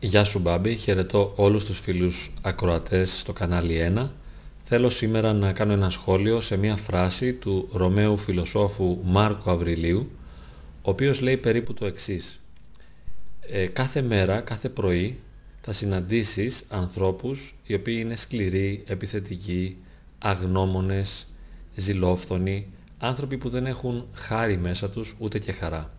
Γεια σου Μπάμπη, χαιρετώ όλους τους φίλους ακροατές στο κανάλι 1. Θέλω σήμερα να κάνω ένα σχόλιο σε μια φράση του Ρωμαίου φιλοσόφου Μάρκου Αβριλίου, ο οποίος λέει περίπου το εξής. Ε, κάθε μέρα, κάθε πρωί θα συναντήσεις ανθρώπους οι οποίοι είναι σκληροί, επιθετικοί, αγνώμονες, ζηλόφθονοι, άνθρωποι που δεν έχουν χάρη μέσα τους ούτε και χαρά.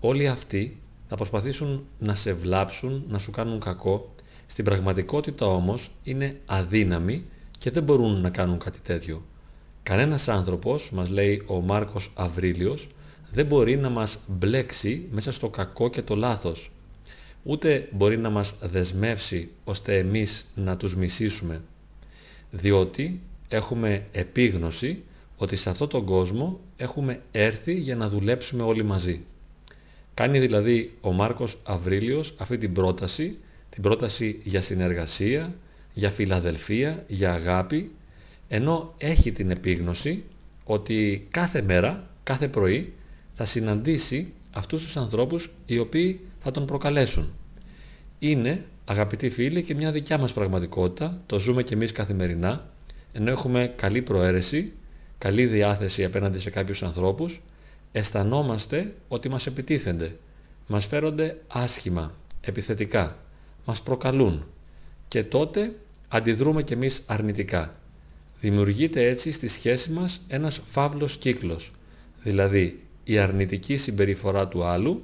Όλοι αυτοί θα προσπαθήσουν να σε βλάψουν, να σου κάνουν κακό. Στην πραγματικότητα όμως είναι αδύναμοι και δεν μπορούν να κάνουν κάτι τέτοιο. Κανένας άνθρωπος, μας λέει ο Μάρκος Αβρίλιος, δεν μπορεί να μας μπλέξει μέσα στο κακό και το λάθος. Ούτε μπορεί να μας δεσμεύσει ώστε εμείς να τους μισήσουμε. Διότι έχουμε επίγνωση ότι σε αυτόν τον κόσμο έχουμε έρθει για να δουλέψουμε όλοι μαζί. Κάνει δηλαδή ο Μάρκος Αβρίλιος αυτή την πρόταση, την πρόταση για συνεργασία, για φιλαδελφία, για αγάπη, ενώ έχει την επίγνωση ότι κάθε μέρα, κάθε πρωί θα συναντήσει αυτούς τους ανθρώπους οι οποίοι θα τον προκαλέσουν. Είναι, αγαπητοί φίλοι, και μια δικιά μας πραγματικότητα, το ζούμε και εμείς καθημερινά, ενώ έχουμε καλή προαίρεση, καλή διάθεση απέναντι σε κάποιους ανθρώπους, αισθανόμαστε ότι μας επιτίθενται, μας φέρονται άσχημα, επιθετικά, μας προκαλούν και τότε αντιδρούμε κι εμείς αρνητικά. Δημιουργείται έτσι στη σχέση μας ένας φαύλος κύκλος, δηλαδή η αρνητική συμπεριφορά του άλλου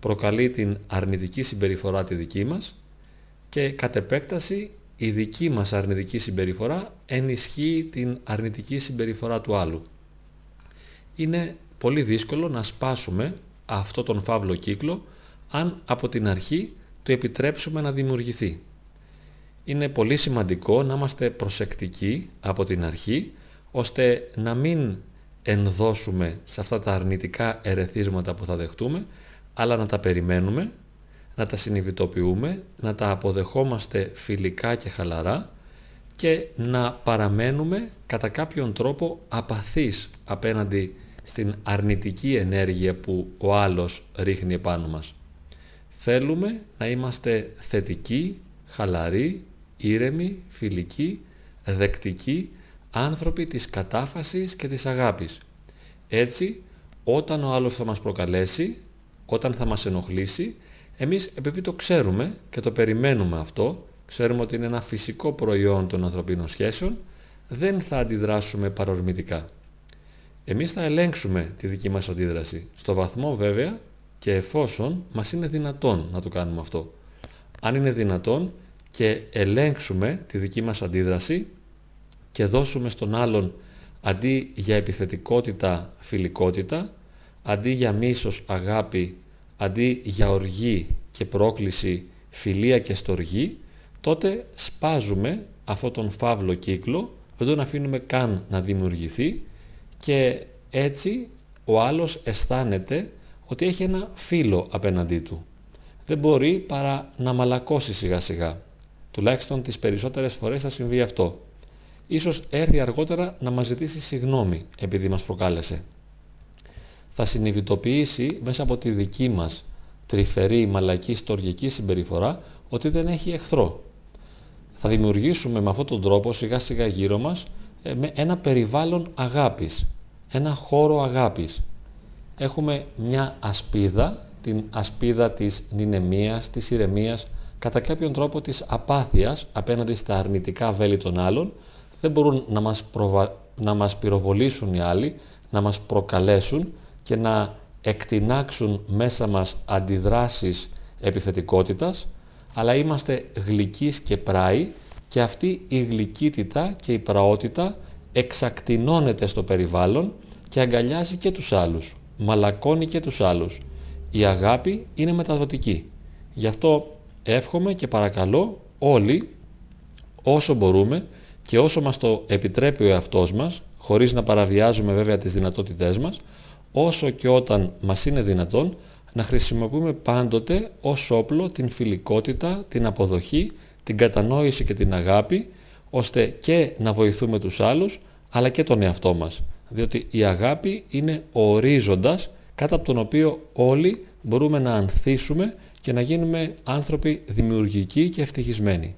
προκαλεί την αρνητική συμπεριφορά τη δική μας και κατ' επέκταση η δική μας αρνητική συμπεριφορά ενισχύει την αρνητική συμπεριφορά του άλλου. Είναι πολύ δύσκολο να σπάσουμε αυτό τον φαύλο κύκλο αν από την αρχή το επιτρέψουμε να δημιουργηθεί. Είναι πολύ σημαντικό να είμαστε προσεκτικοί από την αρχή ώστε να μην ενδώσουμε σε αυτά τα αρνητικά ερεθίσματα που θα δεχτούμε αλλά να τα περιμένουμε, να τα συνειδητοποιούμε, να τα αποδεχόμαστε φιλικά και χαλαρά και να παραμένουμε κατά κάποιον τρόπο απαθείς απέναντι στην αρνητική ενέργεια που ο άλλος ρίχνει επάνω μας. Θέλουμε να είμαστε θετικοί, χαλαροί, ήρεμοι, φιλικοί, δεκτικοί, άνθρωποι της κατάφασης και της αγάπης. Έτσι, όταν ο άλλος θα μας προκαλέσει, όταν θα μας ενοχλήσει, εμείς επειδή το ξέρουμε και το περιμένουμε αυτό, ξέρουμε ότι είναι ένα φυσικό προϊόν των ανθρωπίνων σχέσεων, δεν θα αντιδράσουμε παρορμητικά. Εμείς θα ελέγξουμε τη δική μας αντίδραση, στο βαθμό βέβαια και εφόσον μας είναι δυνατόν να το κάνουμε αυτό. Αν είναι δυνατόν και ελέγξουμε τη δική μας αντίδραση και δώσουμε στον άλλον αντί για επιθετικότητα φιλικότητα, αντί για μίσος αγάπη, αντί για οργή και πρόκληση φιλία και στοργή, τότε σπάζουμε αυτόν τον φαύλο κύκλο, δεν τον αφήνουμε καν να δημιουργηθεί και έτσι ο άλλος αισθάνεται ότι έχει ένα φίλο απέναντί του. Δεν μπορεί παρά να μαλακώσει σιγά σιγά. Τουλάχιστον τις περισσότερες φορές θα συμβεί αυτό. Ίσως έρθει αργότερα να μας ζητήσει συγνώμη επειδή μας προκάλεσε. Θα συνειδητοποιήσει μέσα από τη δική μας τρυφερή, μαλακή, στοργική συμπεριφορά ότι δεν έχει εχθρό. Θα δημιουργήσουμε με αυτόν τον τρόπο σιγά σιγά γύρω μας ε, ένα περιβάλλον αγάπης, ένα χώρο αγάπης. Έχουμε μια ασπίδα, την ασπίδα της νηνεμίας, της ηρεμίας, κατά κάποιον τρόπο της απάθειας απέναντι στα αρνητικά βέλη των άλλων, δεν μπορούν να μας, να μας πυροβολήσουν οι άλλοι, να μας προκαλέσουν και να εκτινάξουν μέσα μας αντιδράσεις επιθετικότητας, αλλά είμαστε γλυκείς και πράοι και αυτή η γλυκύτητα και η πραότητα εξακτηνώνεται στο περιβάλλον και αγκαλιάζει και τους άλλους μαλακώνει και τους άλλους. Η αγάπη είναι μεταδοτική. Γι' αυτό εύχομαι και παρακαλώ όλοι όσο μπορούμε και όσο μας το επιτρέπει ο εαυτός μας, χωρίς να παραβιάζουμε βέβαια τις δυνατότητές μας, όσο και όταν μας είναι δυνατόν, να χρησιμοποιούμε πάντοτε ως όπλο την φιλικότητα, την αποδοχή, την κατανόηση και την αγάπη, ώστε και να βοηθούμε τους άλλους, αλλά και τον εαυτό μας διότι η αγάπη είναι ο ορίζοντας κάτω από τον οποίο όλοι μπορούμε να ανθίσουμε και να γίνουμε άνθρωποι δημιουργικοί και ευτυχισμένοι.